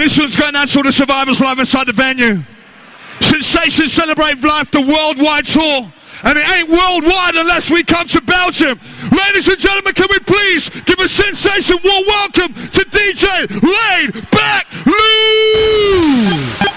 And this one's going out to all the survivors live inside the venue. Sensation Celebrate Life, the worldwide tour. And it ain't worldwide unless we come to Belgium. Ladies and gentlemen, can we please give a sensation warm welcome to DJ Laid Back Lou!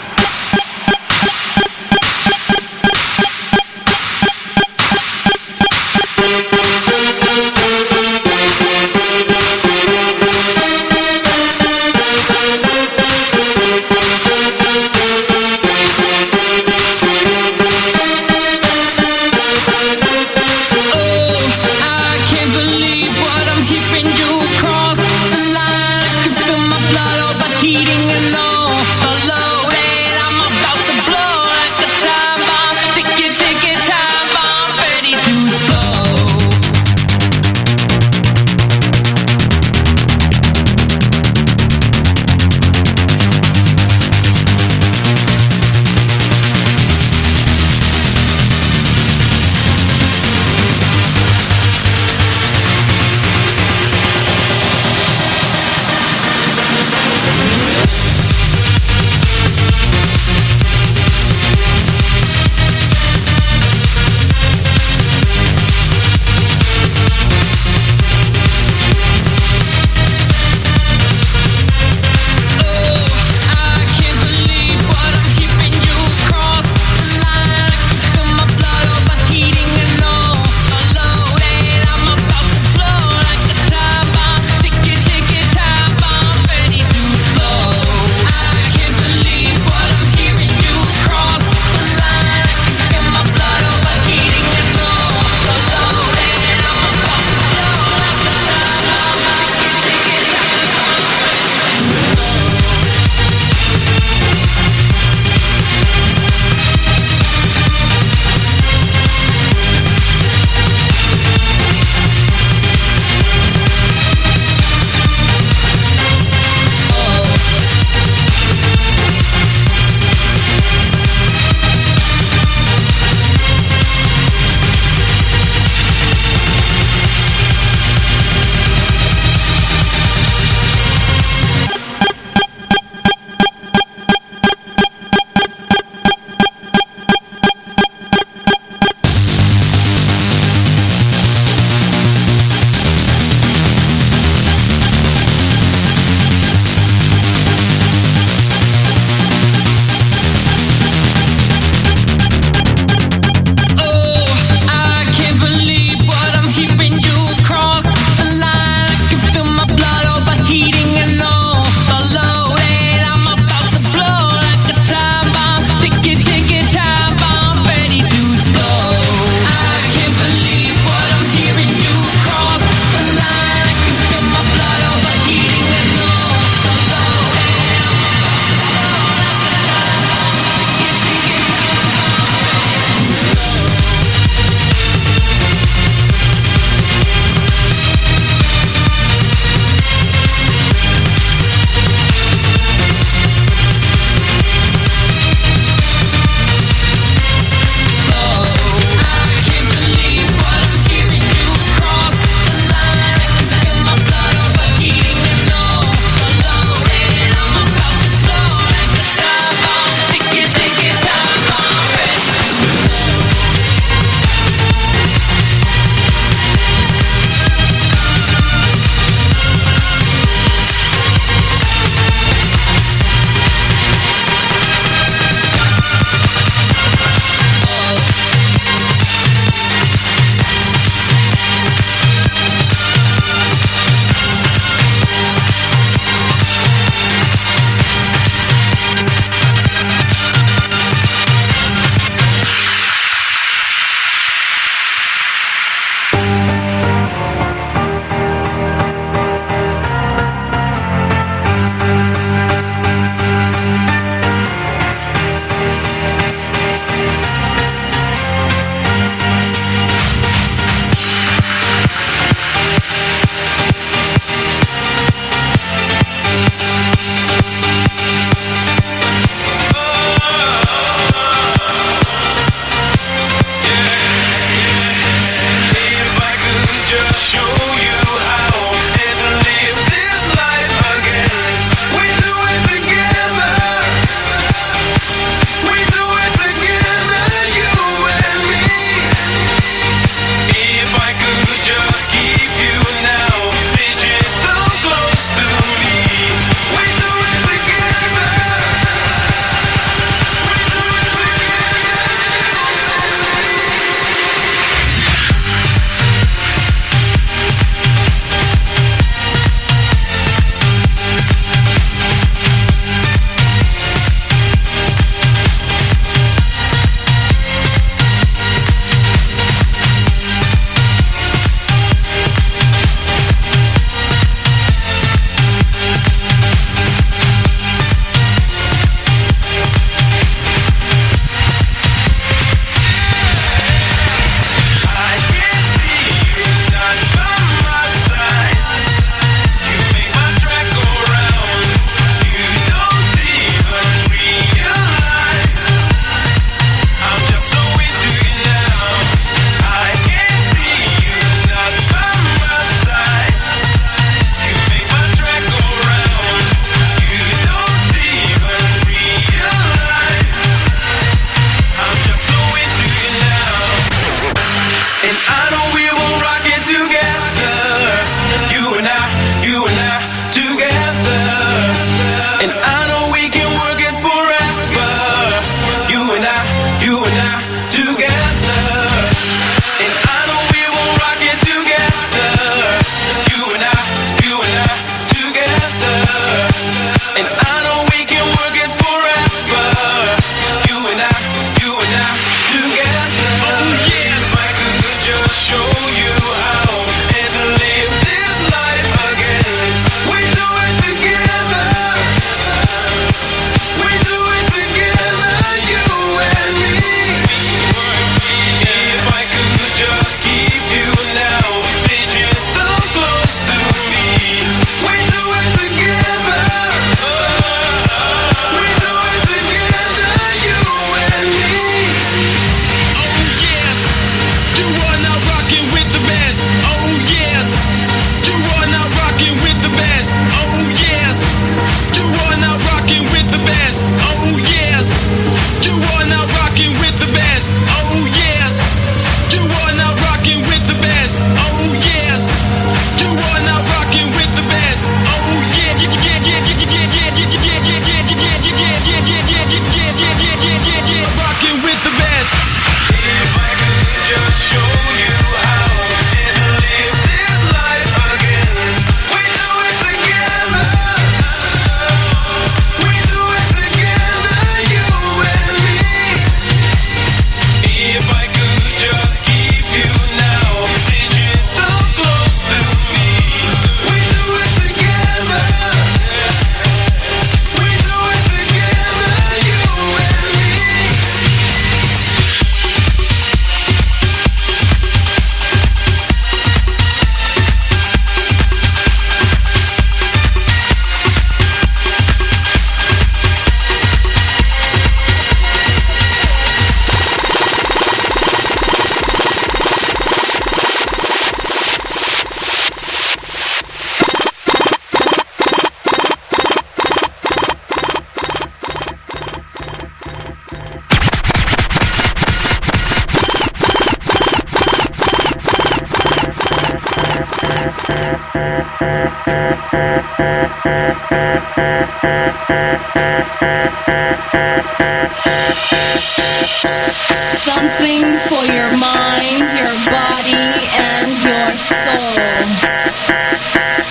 Something for your mind, your body, and your soul.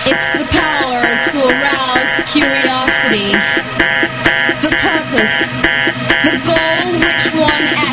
It's the power to arouse curiosity. The purpose, the goal which one acts.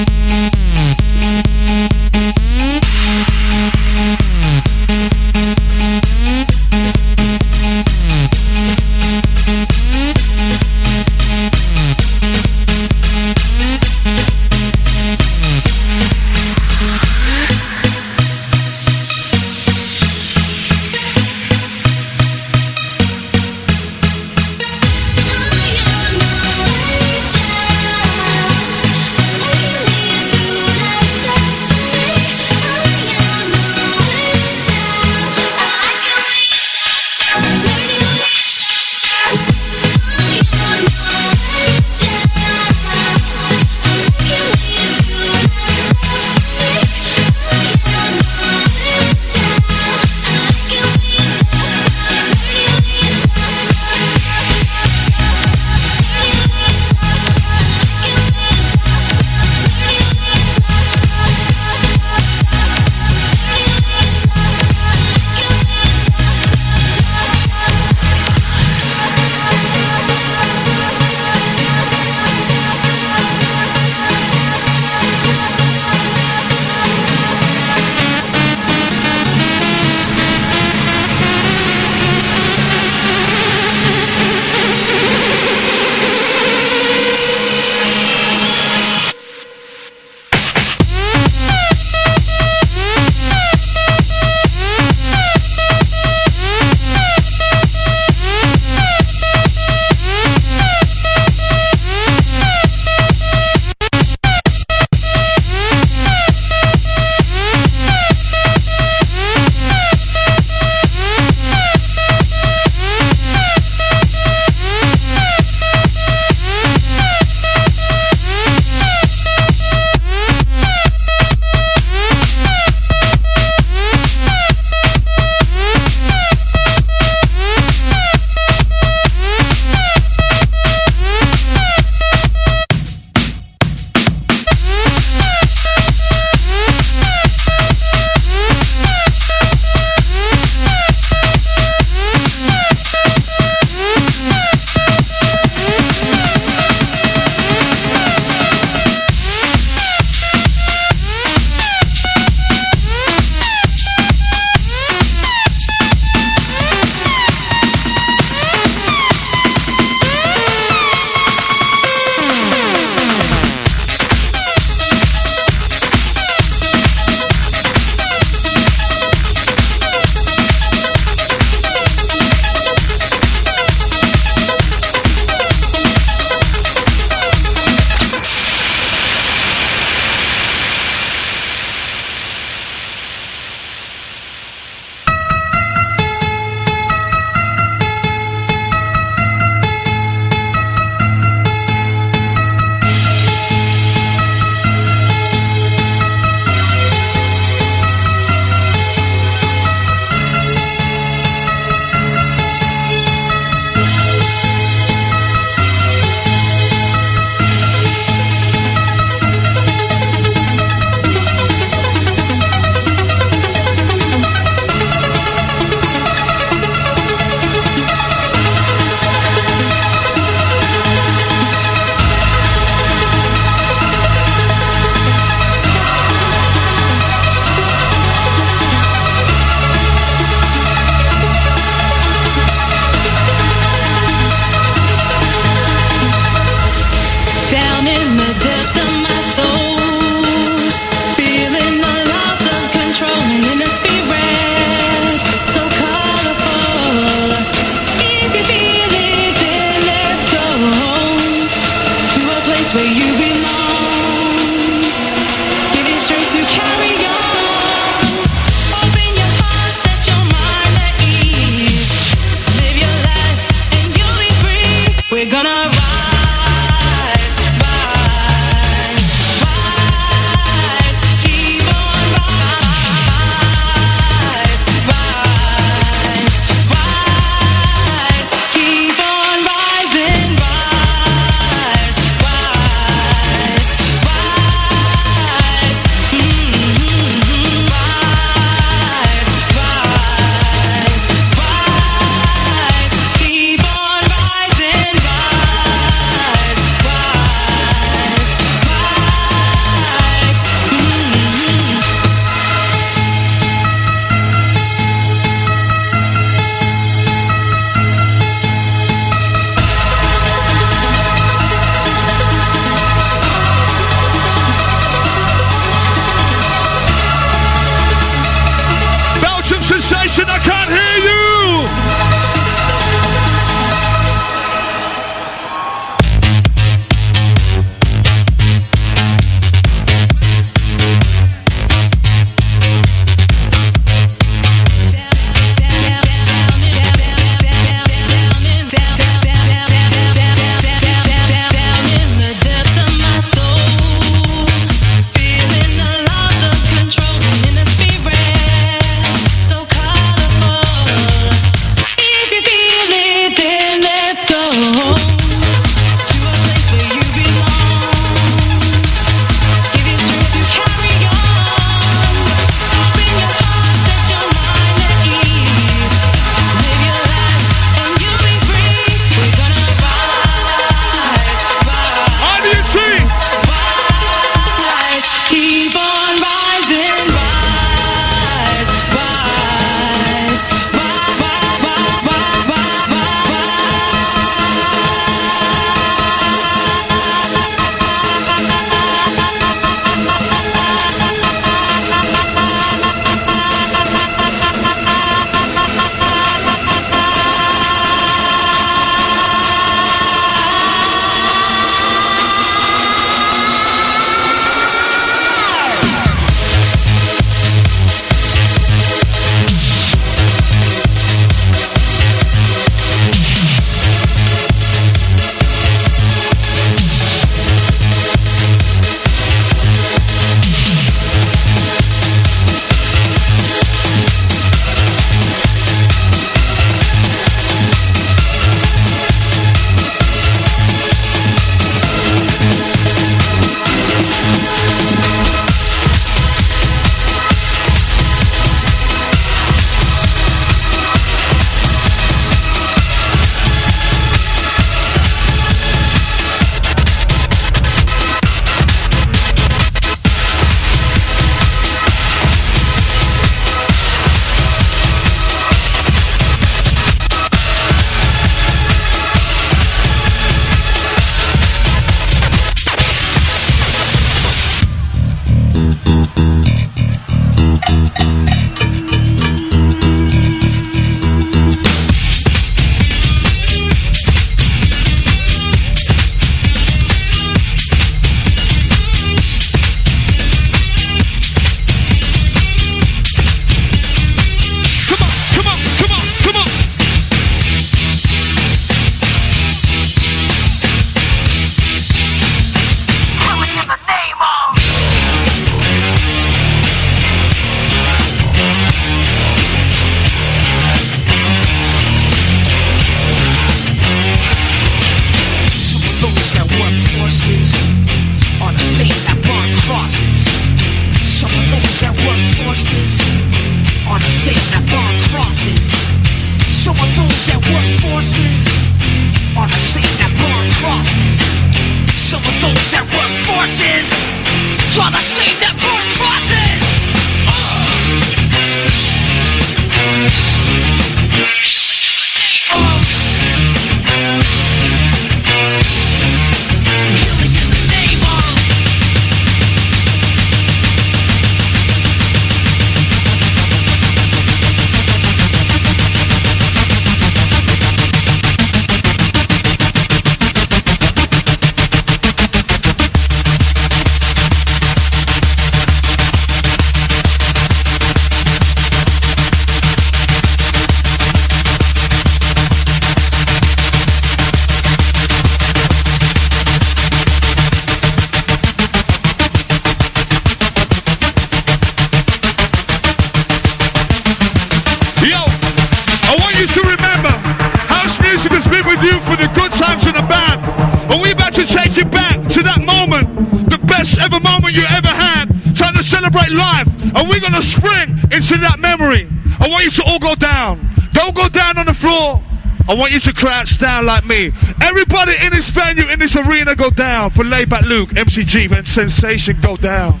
down like me. Everybody in this venue, in this arena, go down. For Laidback Luke, MCG, and Sensation, go down.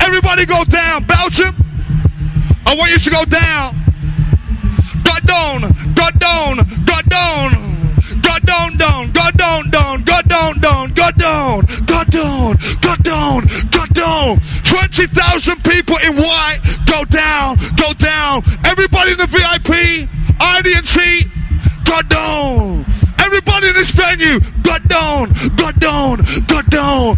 Everybody go down. Belgium, I want you to go down. Got down, got down, got down. God down, down, God down, down, God down, down, God down, God down, God down, God down. 20,000 people in white, go down, go down. Everybody in the VIP, IDT, God down. This venue, God down, God down, God down.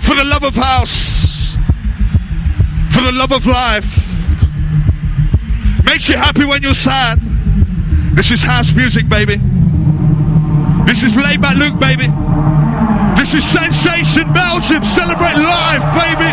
For the love of house, for the love of life Makes you happy when you're sad. This is house music, baby. This is Laidback Luke, baby. This is Sensation Belgium. Celebrate live, baby.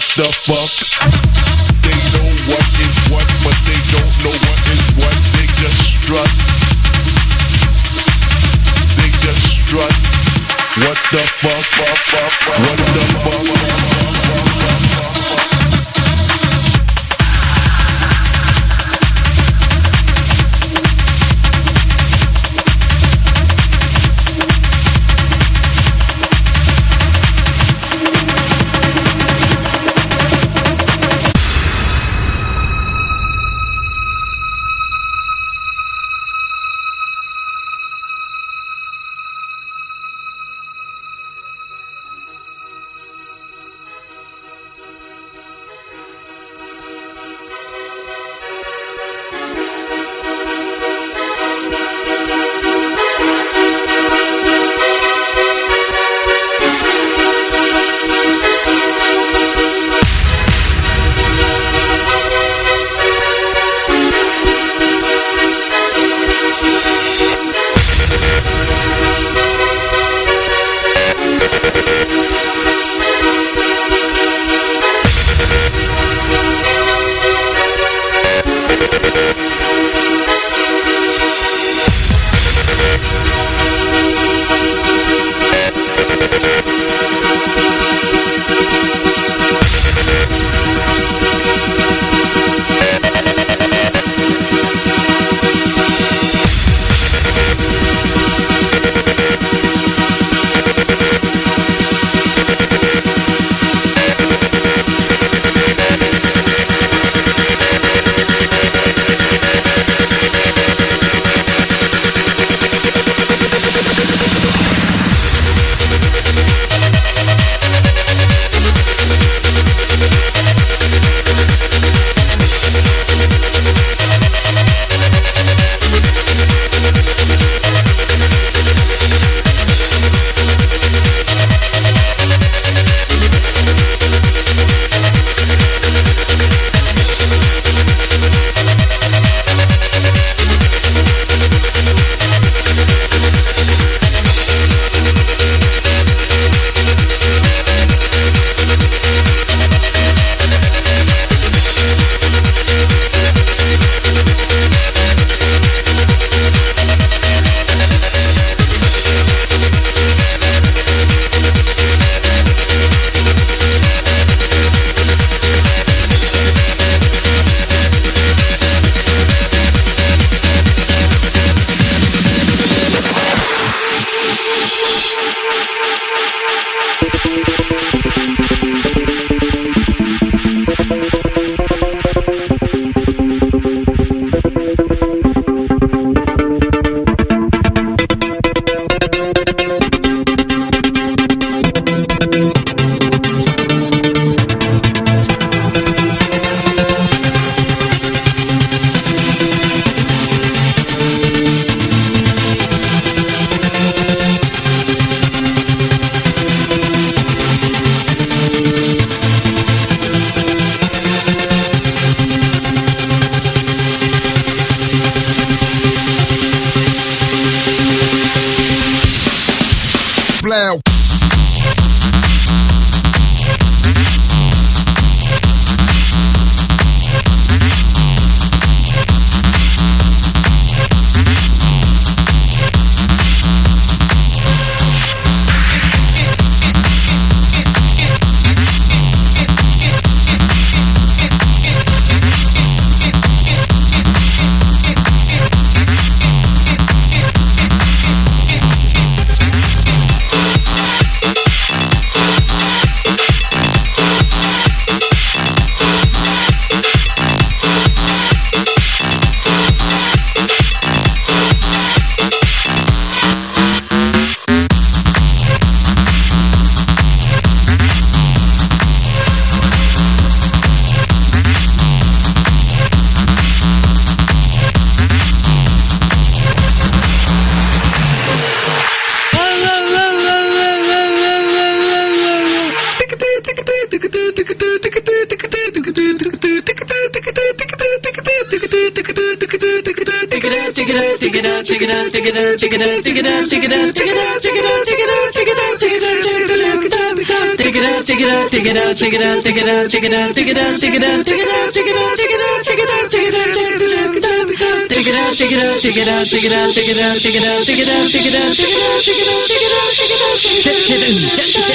what the fuck?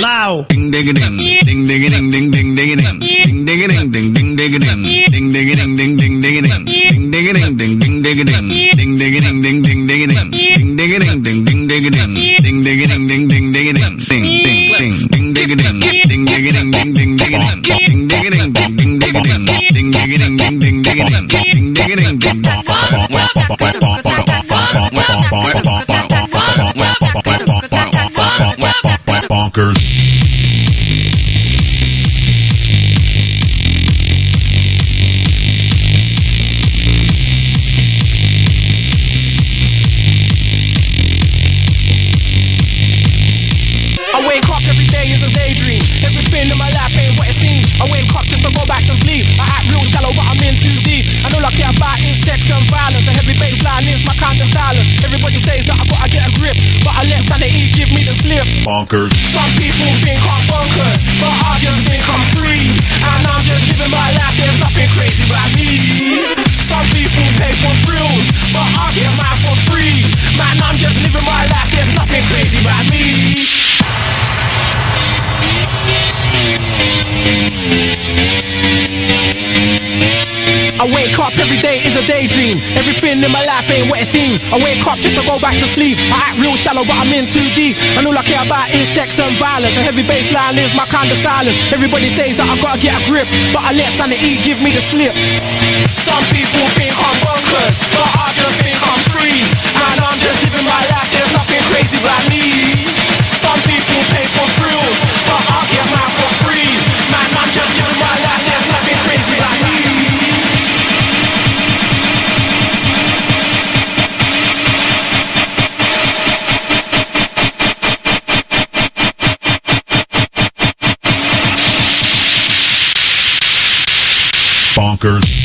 Loud. Ding ding ding ding ding ding ding ding. sign of I'm in too deep. And all I care about is sex and violence. A heavy bassline is my kind of silence. Everybody says that I gotta get a grip, but I let sanity give me the slip. Some people think I'm bonkers, but I just think I'm free. Man, I'm just living my life, there's nothing crazy about me. Some people pay for thrills, but I get my. for Rockers.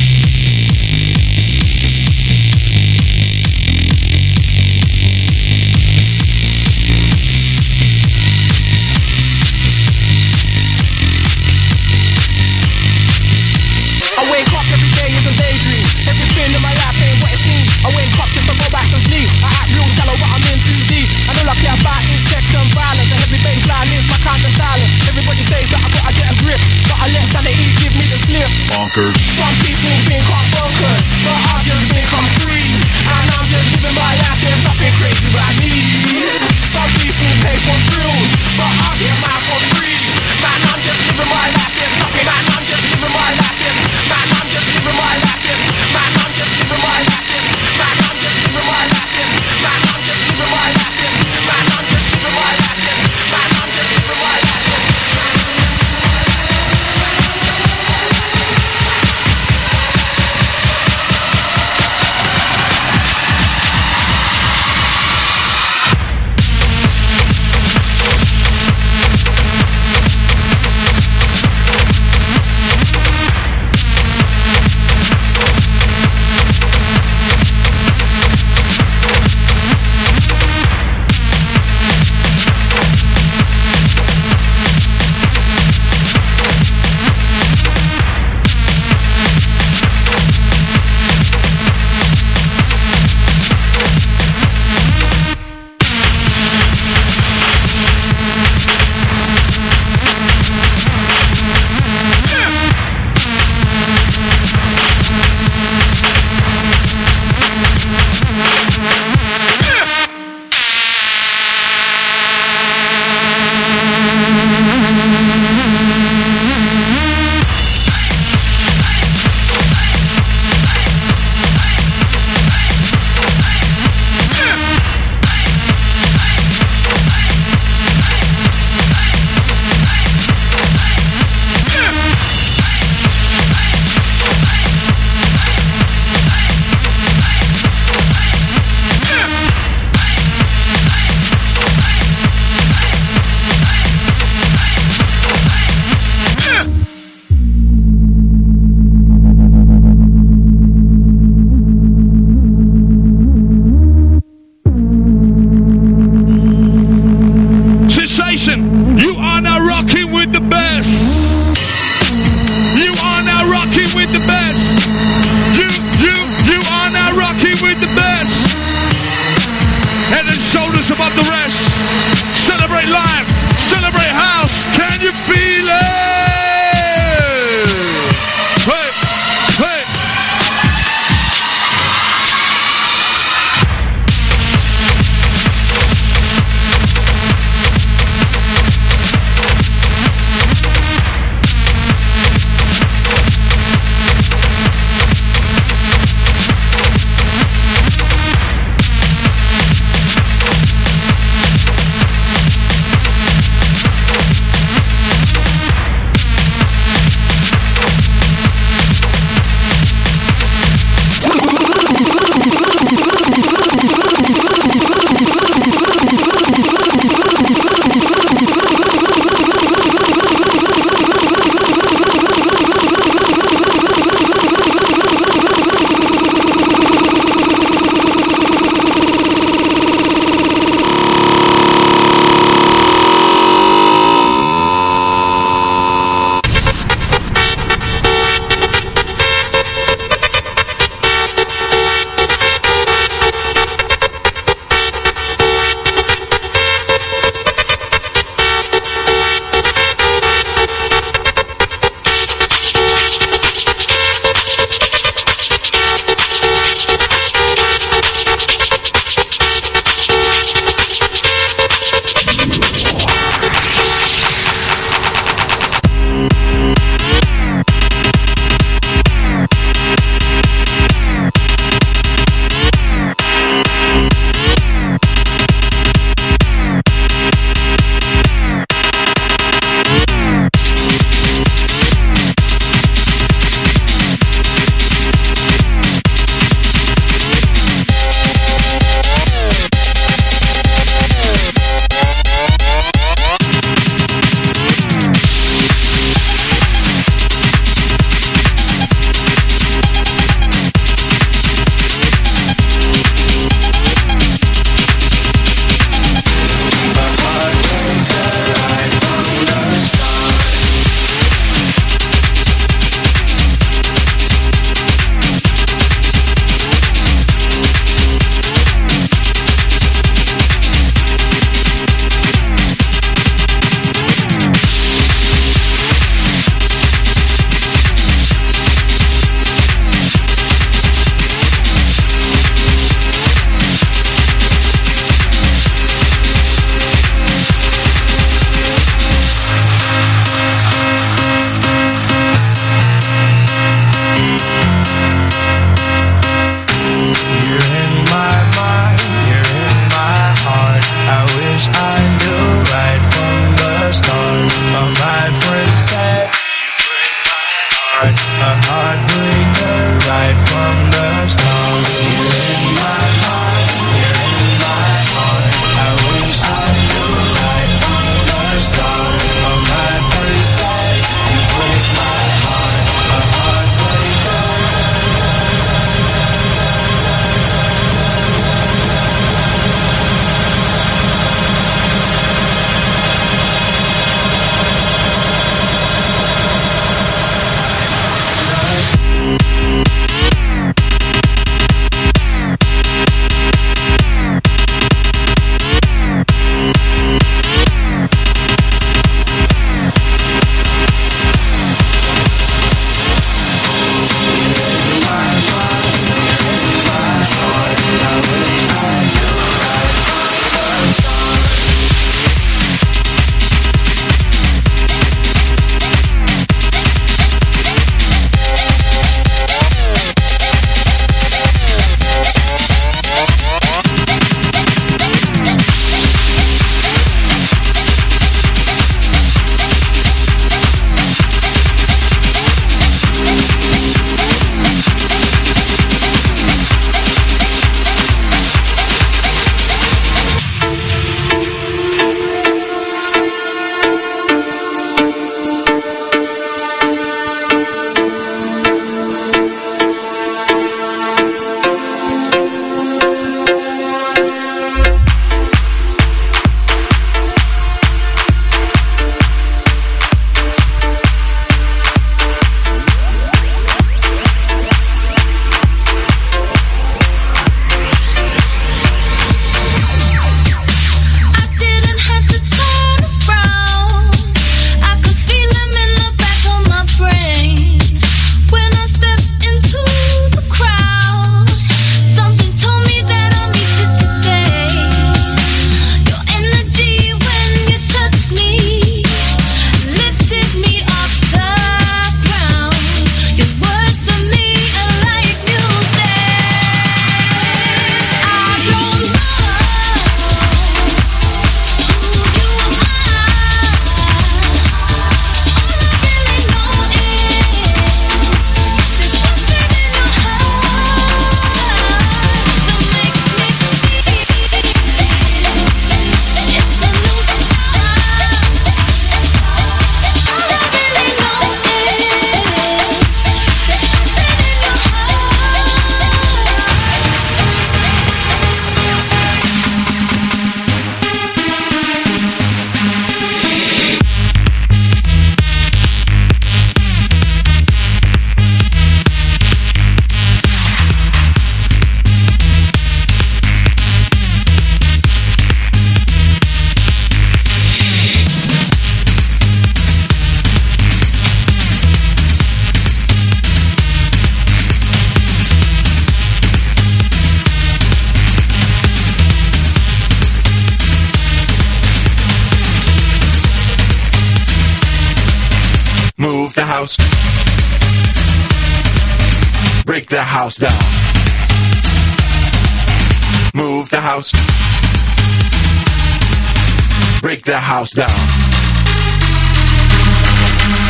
House down.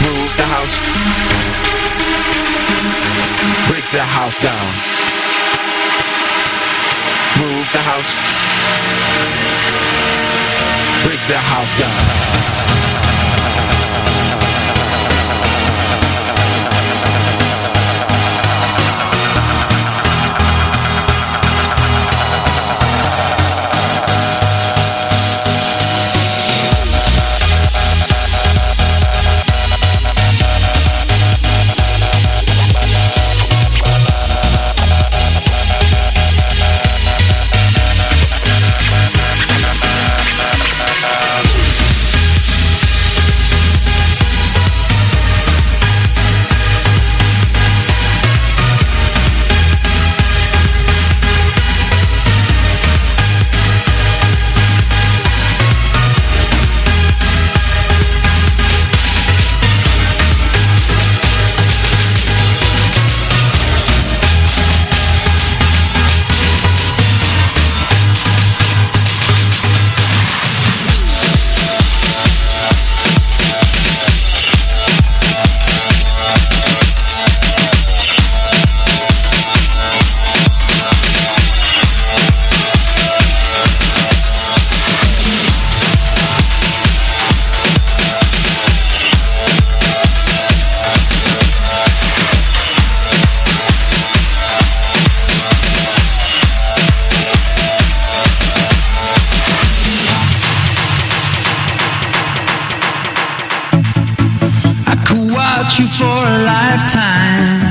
Move the house. Break the house down. Move the house. Break the house down. you for a lifetime.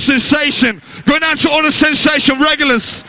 Sensation. Going out to all the sensation regulars.